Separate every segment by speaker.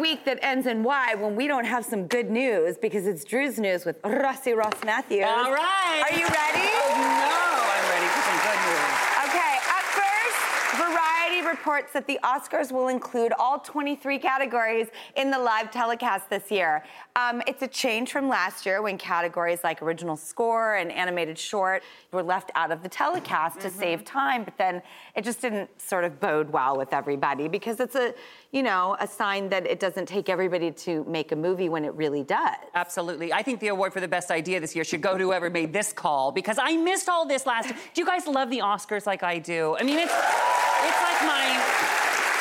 Speaker 1: Week that ends in Y when we don't have some good news because it's Drew's news with Rossi Ross Mathews.
Speaker 2: All right.
Speaker 1: Are you ready?
Speaker 2: Oh, No, I'm ready for some good news.
Speaker 1: Okay, at first, Variety reports that the Oscars will include all 23 categories in the live telecast this year. Um, it's a change from last year when categories like original score and animated short were left out of the telecast to save time, but then it just didn't sort of bode well with everybody because it's a, you know, a sign that it doesn't take everybody to make a movie when it really does.
Speaker 2: Absolutely. I think the award for the best idea this year should go to whoever made this call because I missed all this last. Do you guys love the Oscars like I do? I mean, it's it's like my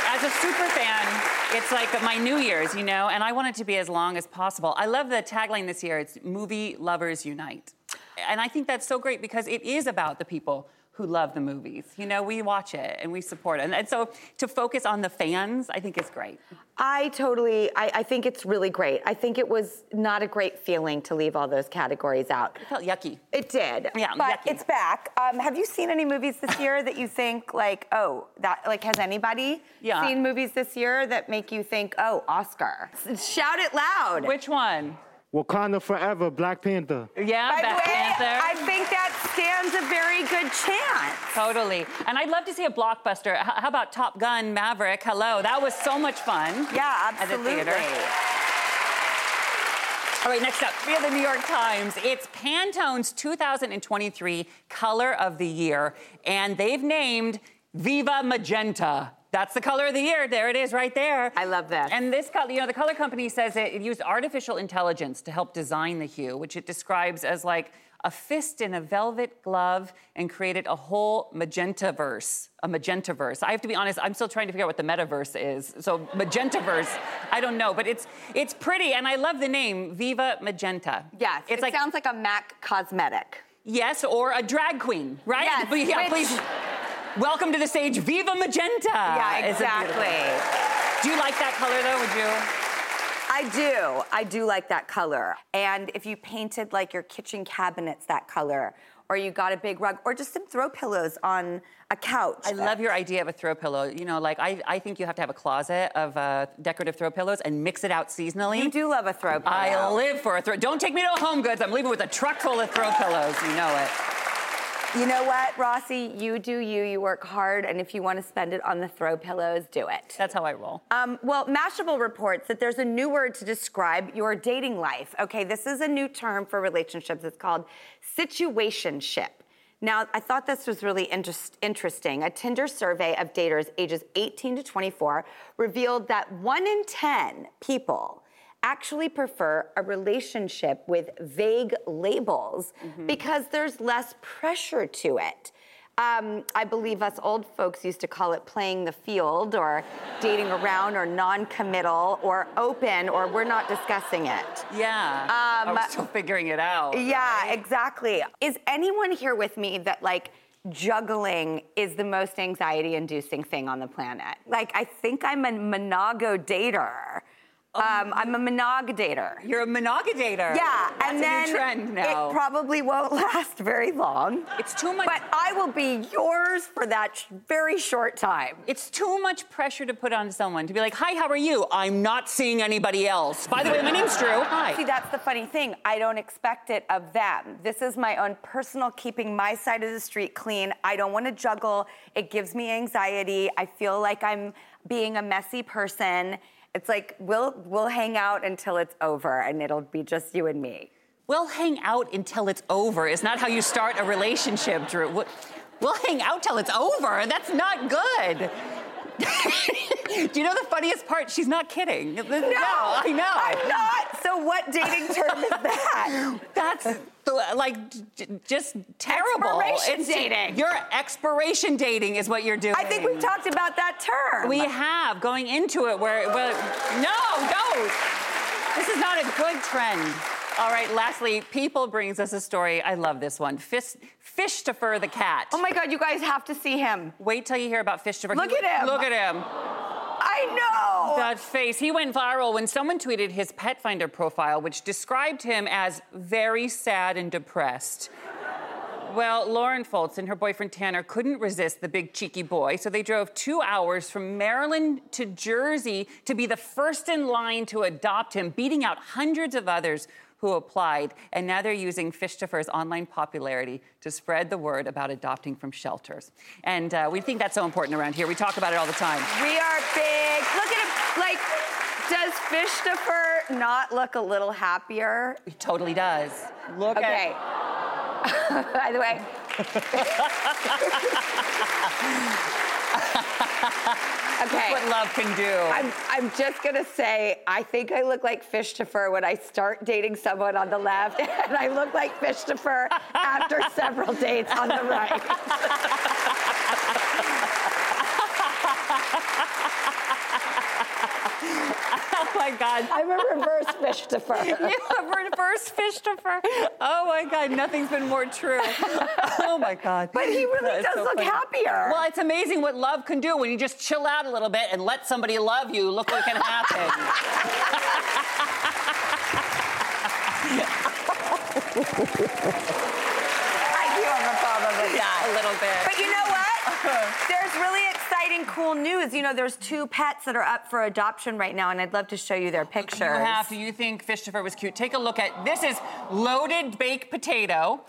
Speaker 2: as a super fan, it's like my New Year's, you know, and I want it to be as long as possible. I love the tagline this year. It's movie lovers unite. And I think that's so great because it is about the people who love the movies. You know, we watch it and we support it. And, and so to focus on the fans, I think is great.
Speaker 1: I totally, I, I think it's really great. I think it was not a great feeling to leave all those categories out.
Speaker 2: It felt yucky.
Speaker 1: It did.
Speaker 2: Yeah,
Speaker 1: but
Speaker 2: yucky.
Speaker 1: it's back. Um, have you seen any movies this year that you think like, oh, that like has anybody
Speaker 2: Yeah.
Speaker 1: seen movies this year that make you think, oh, Oscar? Shout it loud.
Speaker 2: Which one?
Speaker 3: Wakanda Forever, Black Panther.
Speaker 2: Yeah,
Speaker 1: By
Speaker 2: Black
Speaker 1: way,
Speaker 2: Panther.
Speaker 1: I think that stands a very good chance.
Speaker 2: Totally. And I'd love to see a blockbuster. H- how about Top Gun Maverick? Hello. That was so much fun.
Speaker 1: Yeah,
Speaker 2: At the
Speaker 1: absolutely.
Speaker 2: theater. All right, next up, we have the New York Times. It's Pantone's 2023 Color of the Year, and they've named Viva Magenta. That's the color of the year. There it is, right there.
Speaker 1: I love that.
Speaker 2: And this color, you know, the color company says it, it used artificial intelligence to help design the hue, which it describes as like a fist in a velvet glove and created a whole magentaverse, a magentaverse. I have to be honest, I'm still trying to figure out what the metaverse is. So magentaverse, I don't know, but it's it's pretty and I love the name Viva Magenta.
Speaker 1: Yes,
Speaker 2: it's
Speaker 1: it
Speaker 2: like
Speaker 1: sounds like a MAC cosmetic.
Speaker 2: yes, or a drag queen, right?
Speaker 1: Yes,
Speaker 2: yeah,
Speaker 1: which-
Speaker 2: please. Welcome to the stage, Viva Magenta.
Speaker 1: Yeah,
Speaker 2: It's a beautiful-
Speaker 1: exactly.
Speaker 2: Do you like that color though? Would you?
Speaker 1: I do. I do like that color. And if you painted like your kitchen cabinets that color, or you got a big rug, or just some throw pillows on a couch.
Speaker 2: I love your idea of a throw pillow. You know, like I, I think you have to have a closet of uh, decorative throw pillows and mix it out seasonally.
Speaker 1: You do love a throw pillow.
Speaker 2: I live for a throw. Don't take me to Home Goods. I'm leaving with a truck full of throw pillows. You know it.
Speaker 1: You know what, Rossi? You do you. You work hard, and if you want to spend it on the throw pillows, do it.
Speaker 2: That's how I roll.
Speaker 1: Um, well, Mashable reports that there's a new word to describe your dating life. Okay, this is a new term for relationships. It's called situationship. Now, I thought this was really interest, interesting. A Tinder survey of daters ages 18 to 24 revealed that one in 10 people actually prefer a relationship with vague labels because there's less pressure to it. Um, I believe us old folks used to call it playing the field or dating around or non committal or open or we're not discussing it.
Speaker 2: Yeah.
Speaker 1: Um,
Speaker 2: I'm still figuring it out.
Speaker 1: Yeah,
Speaker 2: right?
Speaker 1: exactly. Is anyone here with me that like juggling is the most anxiety inducing thing on the planet. Like, I think I'm a monogo dater. Um, I'm a monogadator.
Speaker 2: You're a monogadator.
Speaker 1: Yeah,
Speaker 2: That's
Speaker 1: and
Speaker 2: a
Speaker 1: then
Speaker 2: new trend now.
Speaker 1: it probably won't last very long.
Speaker 2: It's too much-
Speaker 1: But I will be yours for that sh- very short time.
Speaker 2: It's too much pressure to put on someone to be like, "Hi, how are you? I'm not seeing anybody else." By the way, my name's Drew. Hi.
Speaker 1: See, that's the funny thing. I don't expect it of them. This is my own personal keeping my side of the street clean. I don't want to juggle. It gives me anxiety. I feel like I'm being a messy person. It's like we'll we'll hang out until it's over and it'll be just you and me.
Speaker 2: We'll hang out until it's over. Is not how you start a relationship, Drew. We'll- hang out till it's over. That's not good. Do you know the funniest part? She's not kidding. No, I know.
Speaker 1: I'm not. So what dating term is that?
Speaker 2: That's the, like j- just terrible.
Speaker 1: Expiration dating.
Speaker 2: Your expiration dating is what you're doing.
Speaker 1: I think we've talked about that term.
Speaker 2: We have going into it where, well, no, don't. This is not a good trend. All right, lastly, People brings us a story. I love this one. Fish, Fishtopher the cat.
Speaker 1: oh my God, you guys have to see him.
Speaker 2: Wait till you hear about Fishtopher.
Speaker 1: Look
Speaker 2: He-
Speaker 1: at him.
Speaker 2: Look at him.
Speaker 1: I know.
Speaker 2: That face. He went viral when someone tweeted his pet finder profile, which described him as very sad and depressed. Well, Lauren Foltz and her boyfriend Tanner couldn't resist the big cheeky boy, so they drove two hours from Maryland to Jersey to be the first in line to adopt him, beating out hundreds of others who applied. And now they're using Fishtopher's online popularity to spread the word about adopting from shelters. And uh, we think that's so important around here. We talk about it all the time.
Speaker 1: We are big. Look at him. Like, does Fishtopher not look a little happier?
Speaker 2: It totally does. Look
Speaker 1: Okay. By the way. okay.
Speaker 2: what love can do.
Speaker 1: I'm, I'm just gonna say, I think I look like Fishtopher when I start dating someone on the left, and I look like Fishtopher after several dates on the right.
Speaker 2: oh my God.
Speaker 1: I'm a reverse Fishtopher.
Speaker 2: You have reverse Fishtopher. Oh my God, nothing's been more true. Oh my God.
Speaker 1: But he really does
Speaker 2: so
Speaker 1: look
Speaker 2: funny.
Speaker 1: happier.
Speaker 2: Well, it's amazing what love can do when you just chill out a little bit and let somebody love you. Look what can happen.
Speaker 1: I do have a problem with that.
Speaker 2: a little bit.
Speaker 1: But you know what? there's really cool news. You know, there's two pets that are up for adoption right now, and I'd love to show you their pictures.
Speaker 2: You have to. You think Fishtopher was cute? Take a look at this. Is loaded baked potato.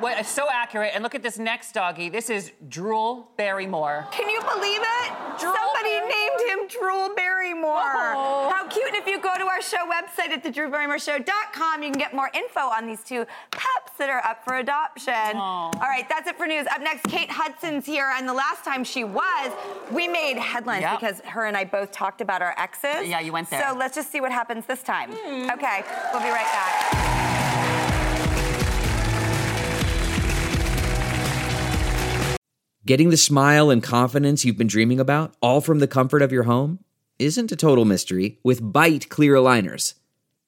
Speaker 2: What is so accurate? And look at this next doggy. This is Drool Barrymore.
Speaker 1: Can you believe it?
Speaker 2: Drool
Speaker 1: Somebody
Speaker 2: Barry-
Speaker 1: named him Drool Barrymore.
Speaker 2: Oh.
Speaker 1: How cute. And if you go to our show website at thedrewbarrymoreshow.com, you can get more info on these two pups that are up for adoption. All right, that's it for news. Up next, Kate Hudson's here. And the last time she was, we made headlines
Speaker 2: Yep.
Speaker 1: because her and I both talked about our exes.
Speaker 2: Yeah, you went there.
Speaker 1: So let's just see what happens this time. Hmm. Okay, we'll be right back.
Speaker 4: Getting the smile and confidence you've been dreaming about, all from the comfort of your home, isn't a total mystery with Bite clear aligners.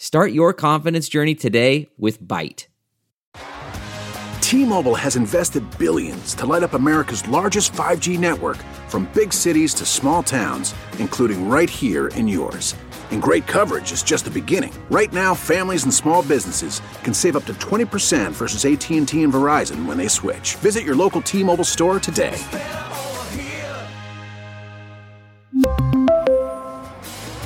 Speaker 4: Start your confidence journey today with Byte.
Speaker 5: T-Mobile has invested billions to light up America's largest 5G network from big cities to small towns, including right here in yours. And great coverage is just the beginning. Right now, families and small businesses can save up to 20% versus AT&T and Verizon when they switch. Visit your local T-Mobile store today.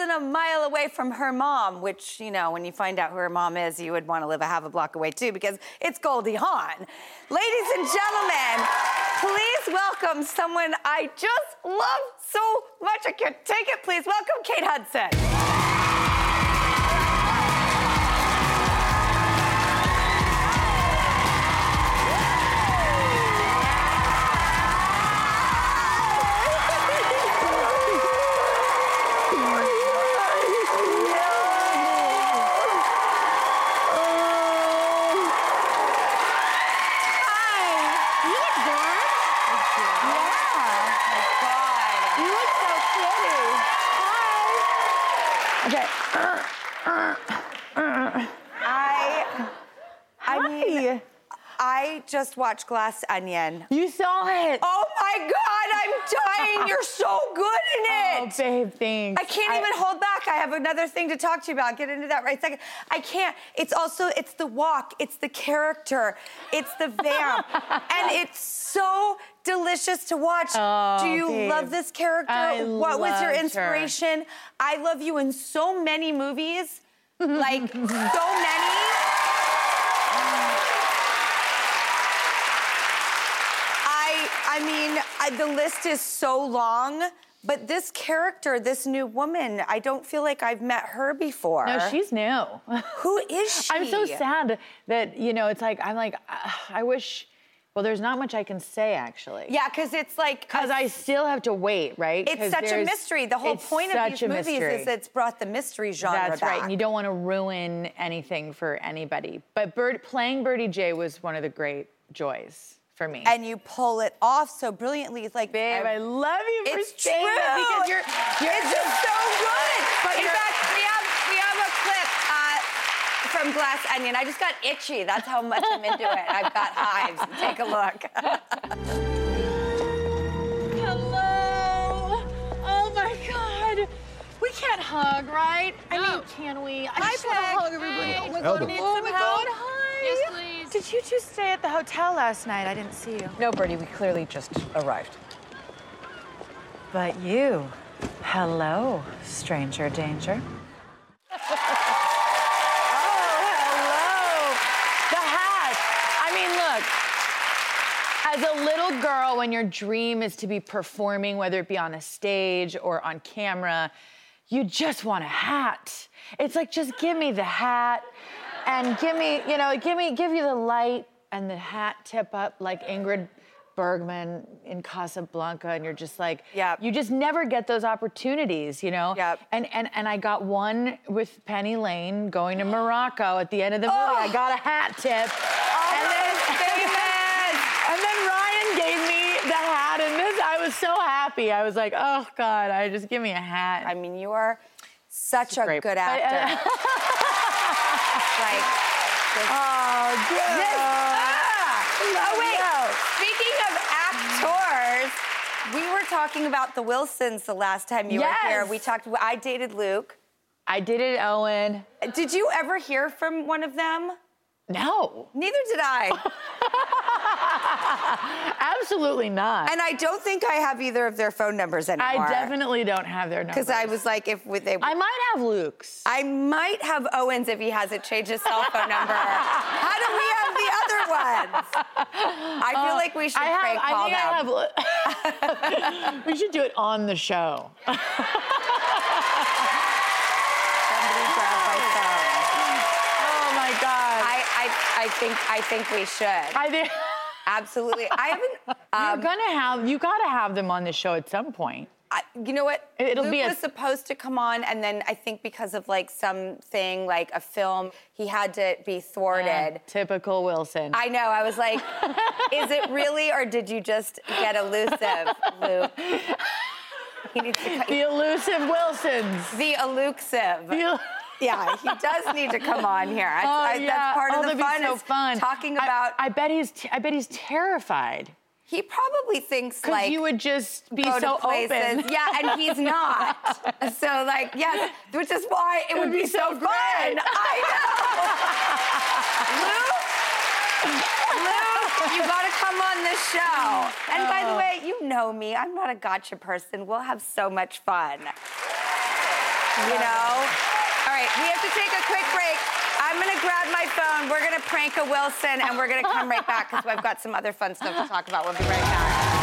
Speaker 1: Than a mile away from her mom, which, you know, when you find out who her mom is, you would want to live a half a block away too, because it's Goldie Hawn. Ladies and gentlemen, please welcome someone I just love so much. I can't take it. Please welcome Kate Hudson.
Speaker 6: Good.
Speaker 1: You look so pretty. Hi.
Speaker 6: Okay.
Speaker 1: I, I mean, I just watched Glass Onion.
Speaker 6: You saw it.
Speaker 1: Oh my God, I'm dying. You're so good in it.
Speaker 6: Oh,
Speaker 1: it.
Speaker 6: babe, thanks.
Speaker 1: I can't even hold back. I have another thing to talk to you about. Get into that right second. I can't. It's also it's the walk, it's the character, it's the vamp, and it's so delicious to watch.
Speaker 6: Oh,
Speaker 1: Do you
Speaker 6: babe.
Speaker 1: love this character?
Speaker 6: I
Speaker 1: what was your
Speaker 6: loved her.
Speaker 1: inspiration? I love you in so many movies, like so many. I I mean, I, the list is so long, but this character, this new woman, I don't feel like I've met her before.
Speaker 6: No, she's new.
Speaker 1: Who is she?
Speaker 6: I'm so sad that you know. It's like I'm like ah, I wish. Well, there's not much I can say actually.
Speaker 1: Yeah, because it's like
Speaker 6: Because I still have to wait, right?
Speaker 1: It's such a mystery. The whole point of these movies
Speaker 6: mystery.
Speaker 1: is it's brought the mystery genre
Speaker 6: That's right, and you don't want to ruin anything for anybody. But Bird, playing Birdie Jay was one of the great joys for me.
Speaker 1: and you pull it off so brilliantly. It's like,
Speaker 6: Babe, I love you for
Speaker 1: it's
Speaker 6: saying
Speaker 1: true.
Speaker 6: that because you're, you're
Speaker 1: it's just so good.
Speaker 6: But
Speaker 1: In
Speaker 6: you're-
Speaker 1: fact, we have we have a clip uh, from Glass Onion. I just got itchy. That's how much I'm into it. I've got hives. Take a look.
Speaker 6: Hello. Oh my God. We can't hug, right? I mean, can we? I
Speaker 1: Hi,
Speaker 6: just want to hug everybody. Oh my
Speaker 7: Elder.
Speaker 6: God. Oh my God. Hi.
Speaker 7: Yes, please.
Speaker 6: Did you two stay at the hotel last night? I didn't see you.
Speaker 7: No, Birdie, we clearly just arrived.
Speaker 6: But you. Hello, stranger danger. Oh, hello. The hat. I mean, look. As a little girl, when your dream is to be performing, whether it be on a stage or on camera, you just want a hat. It's like, just give me the hat and give me, you know, give me, give you the light and the hat tip up like Ingrid Bergman in Casablanca, and you're just like,
Speaker 1: Yep.
Speaker 6: you just never get those opportunities, you know?
Speaker 1: Yep.
Speaker 6: And and and I got one with Penny Lane going to Morocco at the end of the movie. I got a hat tip. and then and then Ryan gave me the hat, and this I was so happy. I was like, oh God, I just give me a hat.
Speaker 1: I mean, you are such a
Speaker 6: great.
Speaker 1: good
Speaker 6: But, uh,
Speaker 1: actor. like,
Speaker 6: oh, good.
Speaker 1: This- ah! Oh wait!
Speaker 6: No.
Speaker 1: Speaking of actors, we were talking about the Wilsons the last time you were here. We talked. I dated Luke.
Speaker 6: I did it, Owen.
Speaker 1: Did you ever hear from one of them?
Speaker 6: No,
Speaker 1: Neither did I.
Speaker 6: absolutely not.
Speaker 1: and I don't think I have either of their phone numbers anymore.
Speaker 6: I definitely don't have their numbers.
Speaker 1: Because I was like, if they.
Speaker 6: I might have Luke's.
Speaker 1: I might have Owens if he hasn't changed his cell phone number. How do we have the other ones? I feel like we should
Speaker 6: Uh, I have,
Speaker 1: prank call
Speaker 6: I think
Speaker 1: them.
Speaker 6: I have. we should do it on the show.
Speaker 1: Somebody grab my.
Speaker 6: Oh my God.
Speaker 1: I, I, I think I think we should.
Speaker 6: I think
Speaker 1: Absolutely. I haven't.
Speaker 6: you're
Speaker 1: Um,
Speaker 6: gonna have. You gotta have them on the show at some point.
Speaker 1: I, you know what?
Speaker 6: It'll
Speaker 1: Luke
Speaker 6: be a-
Speaker 1: was supposed to come on, and then I think because of like something like a film, he had to be thwarted.
Speaker 6: Typical Wilson.
Speaker 1: I know. I was like, is it really, or did you just get elusive, Luke? He needs to.
Speaker 6: the elusive Wilsons.
Speaker 1: The elusive.
Speaker 6: The-
Speaker 1: Yeah, he does need to come on here. That's,
Speaker 6: Oh,
Speaker 1: I-
Speaker 6: yeah.
Speaker 1: that's part
Speaker 6: oh,
Speaker 1: of the
Speaker 6: be
Speaker 1: fun.
Speaker 6: so
Speaker 1: is
Speaker 6: fun.
Speaker 1: Talking about.
Speaker 6: I, bet he's. T- I bet he's terrified.
Speaker 1: he probably thinks
Speaker 6: Because
Speaker 1: like
Speaker 6: you would just be so open.
Speaker 1: Yeah, and he's not. so like, yes, which is why it, would be, so, fun. I know. Luke, Luke, you gotta come on this show. And by
Speaker 6: Oh.
Speaker 1: the way, you know me. I'm not a gotcha person. We'll have so much fun. You know? All right, we have to take a quick break. I'm gonna grab my phone. We're gonna prank a Wilson, and we're gonna come right back because I've got some other fun stuff to talk about. We'll be right back.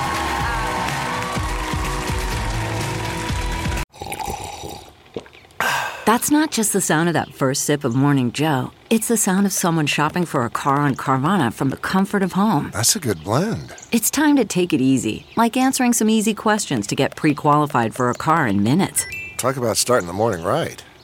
Speaker 8: That's not just the sound of that first sip of Morning Joe. It's the sound of someone shopping for a car on Carvana from the comfort of home.
Speaker 9: That's a good blend.
Speaker 8: It's time to take it easy, like answering some easy questions to get pre qualified for a car in minutes.
Speaker 9: Talk about starting the morning right.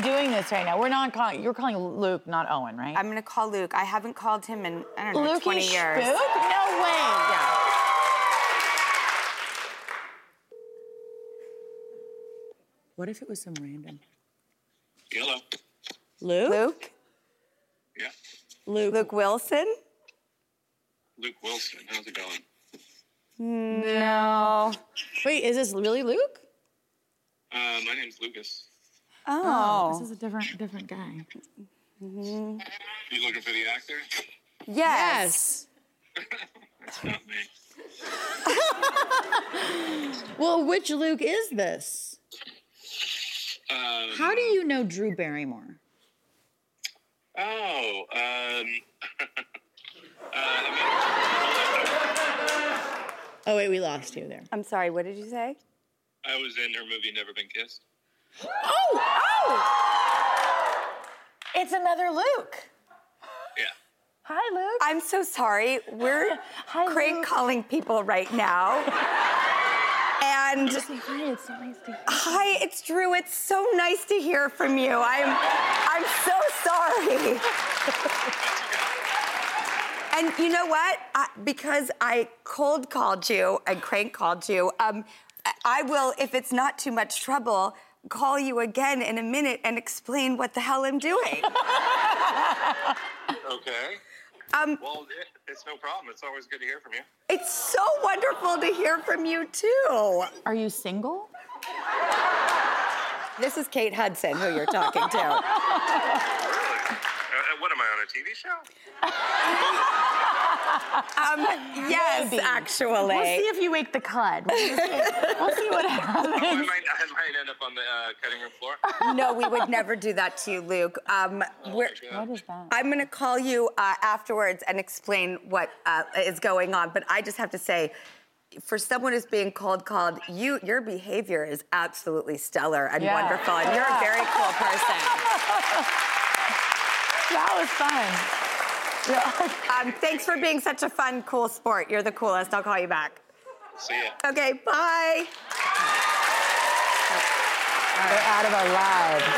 Speaker 6: Can't believe you're doing this right now. We're not calling. You're calling Luke, not Owen, right?
Speaker 1: I'm gonna call Luke. I haven't called him in I don't know
Speaker 6: Lukey
Speaker 1: 20 years.
Speaker 6: Spook? No way.
Speaker 1: Yeah.
Speaker 6: What if it was some random?
Speaker 10: Hello.
Speaker 6: Luke?
Speaker 1: Luke?
Speaker 10: Yeah.
Speaker 1: Luke. Luke Wilson?
Speaker 10: Luke Wilson. How's it going?
Speaker 1: No.
Speaker 6: Wait, is this really Luke?
Speaker 10: Uh, my name's Lucas.
Speaker 1: Oh.
Speaker 6: this is a different different guy.
Speaker 1: Mhm.
Speaker 10: You looking for the actor?
Speaker 1: Yes.
Speaker 10: That's not me.
Speaker 6: Well, which Luke is this?
Speaker 10: Um,
Speaker 6: How do you know Drew Barrymore?
Speaker 10: Oh, um. uh,
Speaker 6: Oh wait, we lost you there.
Speaker 1: I'm sorry, what did you say?
Speaker 10: I was in her movie Never Been Kissed.
Speaker 6: Oh, oh! It's another Luke.
Speaker 10: Yeah.
Speaker 6: Hi, Luke.
Speaker 1: I'm so sorry. We're crank calling people right now. And
Speaker 6: hi, it's so nice to hear.
Speaker 1: Hi, it's Drew. It's so nice to hear from you. I'm I'm so sorry. and you know what? I, because I cold called you and crank called you, um, I will, if it's not too much trouble, call you again in a minute and explain what the hell I'm doing.
Speaker 10: Okay.
Speaker 1: Um,
Speaker 10: well, it, it's no problem. It's always good to hear from you.
Speaker 1: It's so wonderful to hear from you too.
Speaker 6: Are you single?
Speaker 1: This is Kate Hudson who you're talking to.
Speaker 10: Really? Uh, what am I on a TV show?
Speaker 1: Um, yes,
Speaker 6: Maybe.
Speaker 1: actually.
Speaker 6: We'll see if you wake the cud. We'll see, we'll see what
Speaker 10: I
Speaker 6: happens.
Speaker 10: might, I might end up on the uh, cutting room floor.
Speaker 1: no, we would never do that to you, Luke. Um, we're,
Speaker 6: What is that?
Speaker 1: I'm going to call you uh, afterwards and explain what uh, is going on. But I just have to say, for someone who's being cold called, you your behavior is absolutely stellar and
Speaker 6: Yeah.
Speaker 1: wonderful, and you're a very cool person.
Speaker 6: That was fun.
Speaker 1: Um, thanks for being such a fun, cool sport. You're the coolest. I'll call you back.
Speaker 10: See ya.
Speaker 1: Okay, bye.
Speaker 6: They're out of our lives.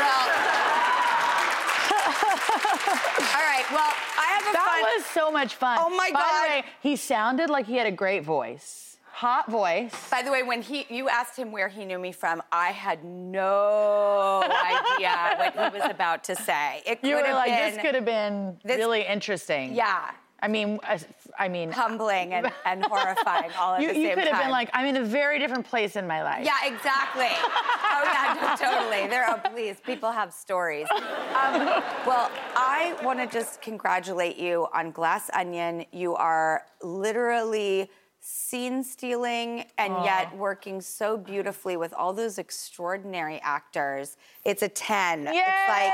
Speaker 1: All right. Well, I have a
Speaker 6: That
Speaker 1: fun.
Speaker 6: was so much fun.
Speaker 1: Oh my
Speaker 6: By
Speaker 1: God.
Speaker 6: the way, he sounded like he had a great voice. Hot voice.
Speaker 1: By the way, when he you asked him where he knew me from, I had no idea what he was about to say. It
Speaker 6: You were
Speaker 1: have
Speaker 6: like,
Speaker 1: been
Speaker 6: this could have been
Speaker 1: this-
Speaker 6: really interesting.
Speaker 1: yeah,
Speaker 6: I mean, uh, I mean,
Speaker 1: humbling and, and horifying all at
Speaker 6: you,
Speaker 1: the same time.
Speaker 6: you could
Speaker 1: time.
Speaker 6: have been like, I'm in a very different place in my life.
Speaker 1: Yeah, exactly. oh yeah, no, totally. There, oh please, people have stories. Um, well, I want to just congratulate you on Glass Onion. You are literally scene stealing and yet working so beautifully with all those extraordinary actors. It's a 10. It's like,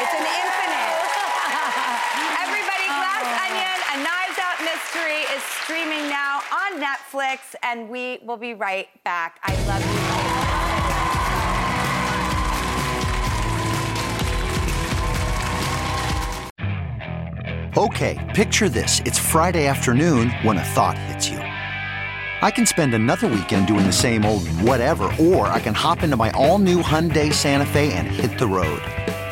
Speaker 1: it's an infinite. Glass Onion, a Knives Out mystery is streaming now on Netflix, and we will be right back. I love you.
Speaker 11: Okay, picture this. It's Friday afternoon when a thought hits you. I can spend another weekend doing the same old whatever, or I can hop into my all new Hyundai Santa Fe and hit the road.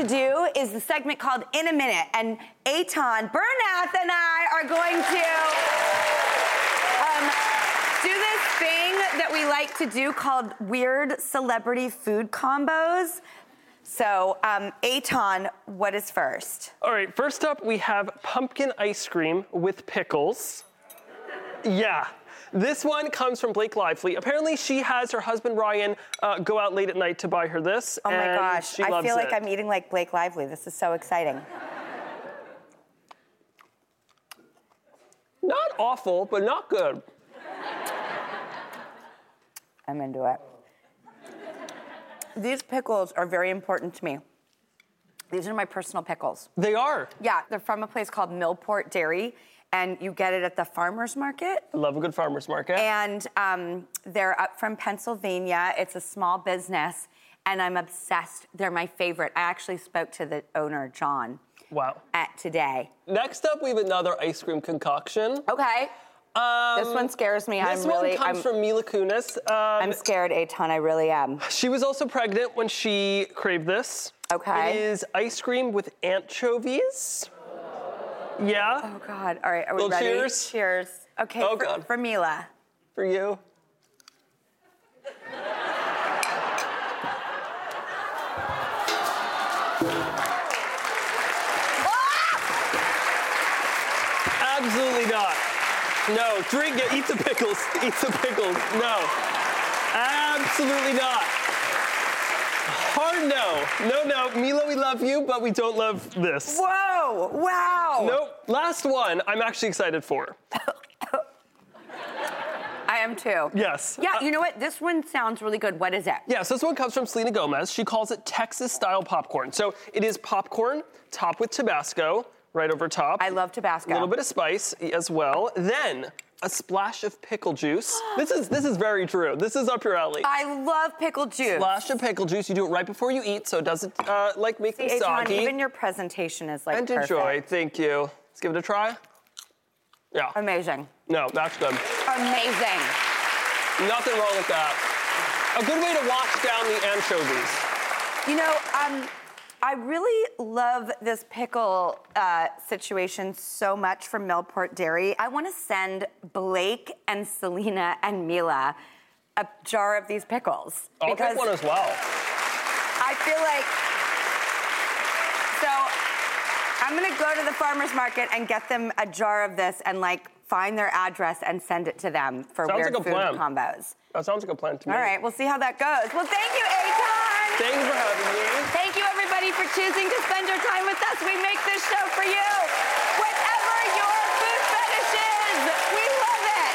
Speaker 1: To do? Is the segment called In a Minute. And Aton Bernath and I are going to um, do this thing that we like to do called weird celebrity food combos. So, um, Aton, what is first?
Speaker 12: All right, first up, we have pumpkin ice cream with pickles. Yeah. This one comes from Blake Lively. Apparently, she has her husband Ryan uh, go out late at night to buy her this.
Speaker 1: Oh my gosh,
Speaker 12: she
Speaker 1: I feel like
Speaker 12: it.
Speaker 1: I'm eating like Blake Lively. This is so exciting.
Speaker 12: Not awful, but not good.
Speaker 1: I'm into it. These pickles are very important to me. These are my personal pickles.
Speaker 12: They are.
Speaker 1: Yeah, they're from a place called Millport Dairy, and you get it at the farmer's market.
Speaker 12: I love a good farmer's market.
Speaker 1: And um, they're up from Pennsylvania. It's a small business, and I'm obsessed. They're my favorite. I actually spoke to the owner, John,
Speaker 12: wow.
Speaker 1: at today.
Speaker 12: Next up, we have another ice cream concoction.
Speaker 1: Okay. this one scares me.
Speaker 12: This
Speaker 1: I'm really.
Speaker 12: one comes
Speaker 1: I'm,
Speaker 12: from Mila Kunis. Um,
Speaker 1: I'm scared, a ton. I really am.
Speaker 12: She was also pregnant when she craved this.
Speaker 1: Okay.
Speaker 12: It is ice cream with anchovies. Yeah.
Speaker 1: Oh God! All right, are we
Speaker 12: Little
Speaker 1: ready?
Speaker 12: cheers?
Speaker 1: Cheers. Okay.
Speaker 12: Oh,
Speaker 1: for,
Speaker 12: God.
Speaker 1: for Mila.
Speaker 12: For you. Absolutely not. No, drink it. Eat the pickles. Eat the pickles. No. Absolutely not. Hard no. No, no. Mila, we love you, but we don't love this.
Speaker 1: Whoa! Wow!
Speaker 12: Nope. Last one, I'm actually excited for.
Speaker 1: I am too.
Speaker 12: Yes.
Speaker 1: Yeah, you know what? This one sounds really good. What is it?
Speaker 12: Yeah, so this one comes from Selena Gomez. She calls it Texas style popcorn. So it is popcorn topped with Tabasco right over top.
Speaker 1: I love Tabasco.
Speaker 12: A little bit of spice as well. Then a splash of pickle juice. this is this is very true. This is up your alley.
Speaker 1: I love pickle juice.
Speaker 12: Splash of pickle juice. You do it right before you eat, so it doesn't uh, like make
Speaker 1: See,
Speaker 12: them soggy.
Speaker 1: even your presentation is like
Speaker 12: and
Speaker 1: perfect.
Speaker 12: enjoy. Thank you. Let's give it a try. Yeah.
Speaker 1: Amazing.
Speaker 12: No, that's good.
Speaker 1: Amazing.
Speaker 12: Nothing wrong with that. A good way to wash down the anchovies.
Speaker 1: You know, um, I really love this pickle uh, situation so much from Millport Dairy. I want to send Blake and Selena and Mila a jar of these pickles.
Speaker 12: I'll take one as well.
Speaker 1: I feel like. So I'm gonna go to the farmer's market and get them a jar of this and like find their address and send it to them for
Speaker 12: Sounds
Speaker 1: weird
Speaker 12: like
Speaker 1: food
Speaker 12: plan.
Speaker 1: combos.
Speaker 12: That sounds like a plan to me.
Speaker 1: All right, we'll see how that goes. Well, thank you, Aton.
Speaker 12: Thank you for having me.
Speaker 1: Thank you, everybody, for choosing to spend your time with us. We make this show for you. Whatever your food fetish is, we love it.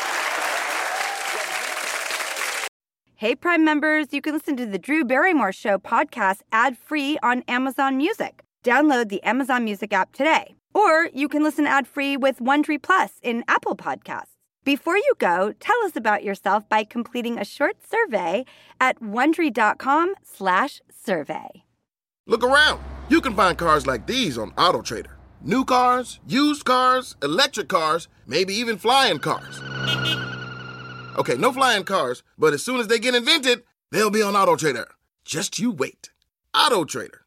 Speaker 13: Hey, Prime members, you can listen to the Drew Barrymore Show podcast ad free on Amazon Music. Download the Amazon Music app today. Or you can listen ad free with Wondery Plus in Apple Podcasts. Before you go, tell us about yourself by completing a short survey at wondery.com/slash survey.
Speaker 14: Look around. You can find cars like these on AutoTrader. New cars, used cars, electric cars, maybe even flying cars. Okay, no flying cars, but as soon as they get invented, they'll be on AutoTrader. Just you wait. AutoTrader.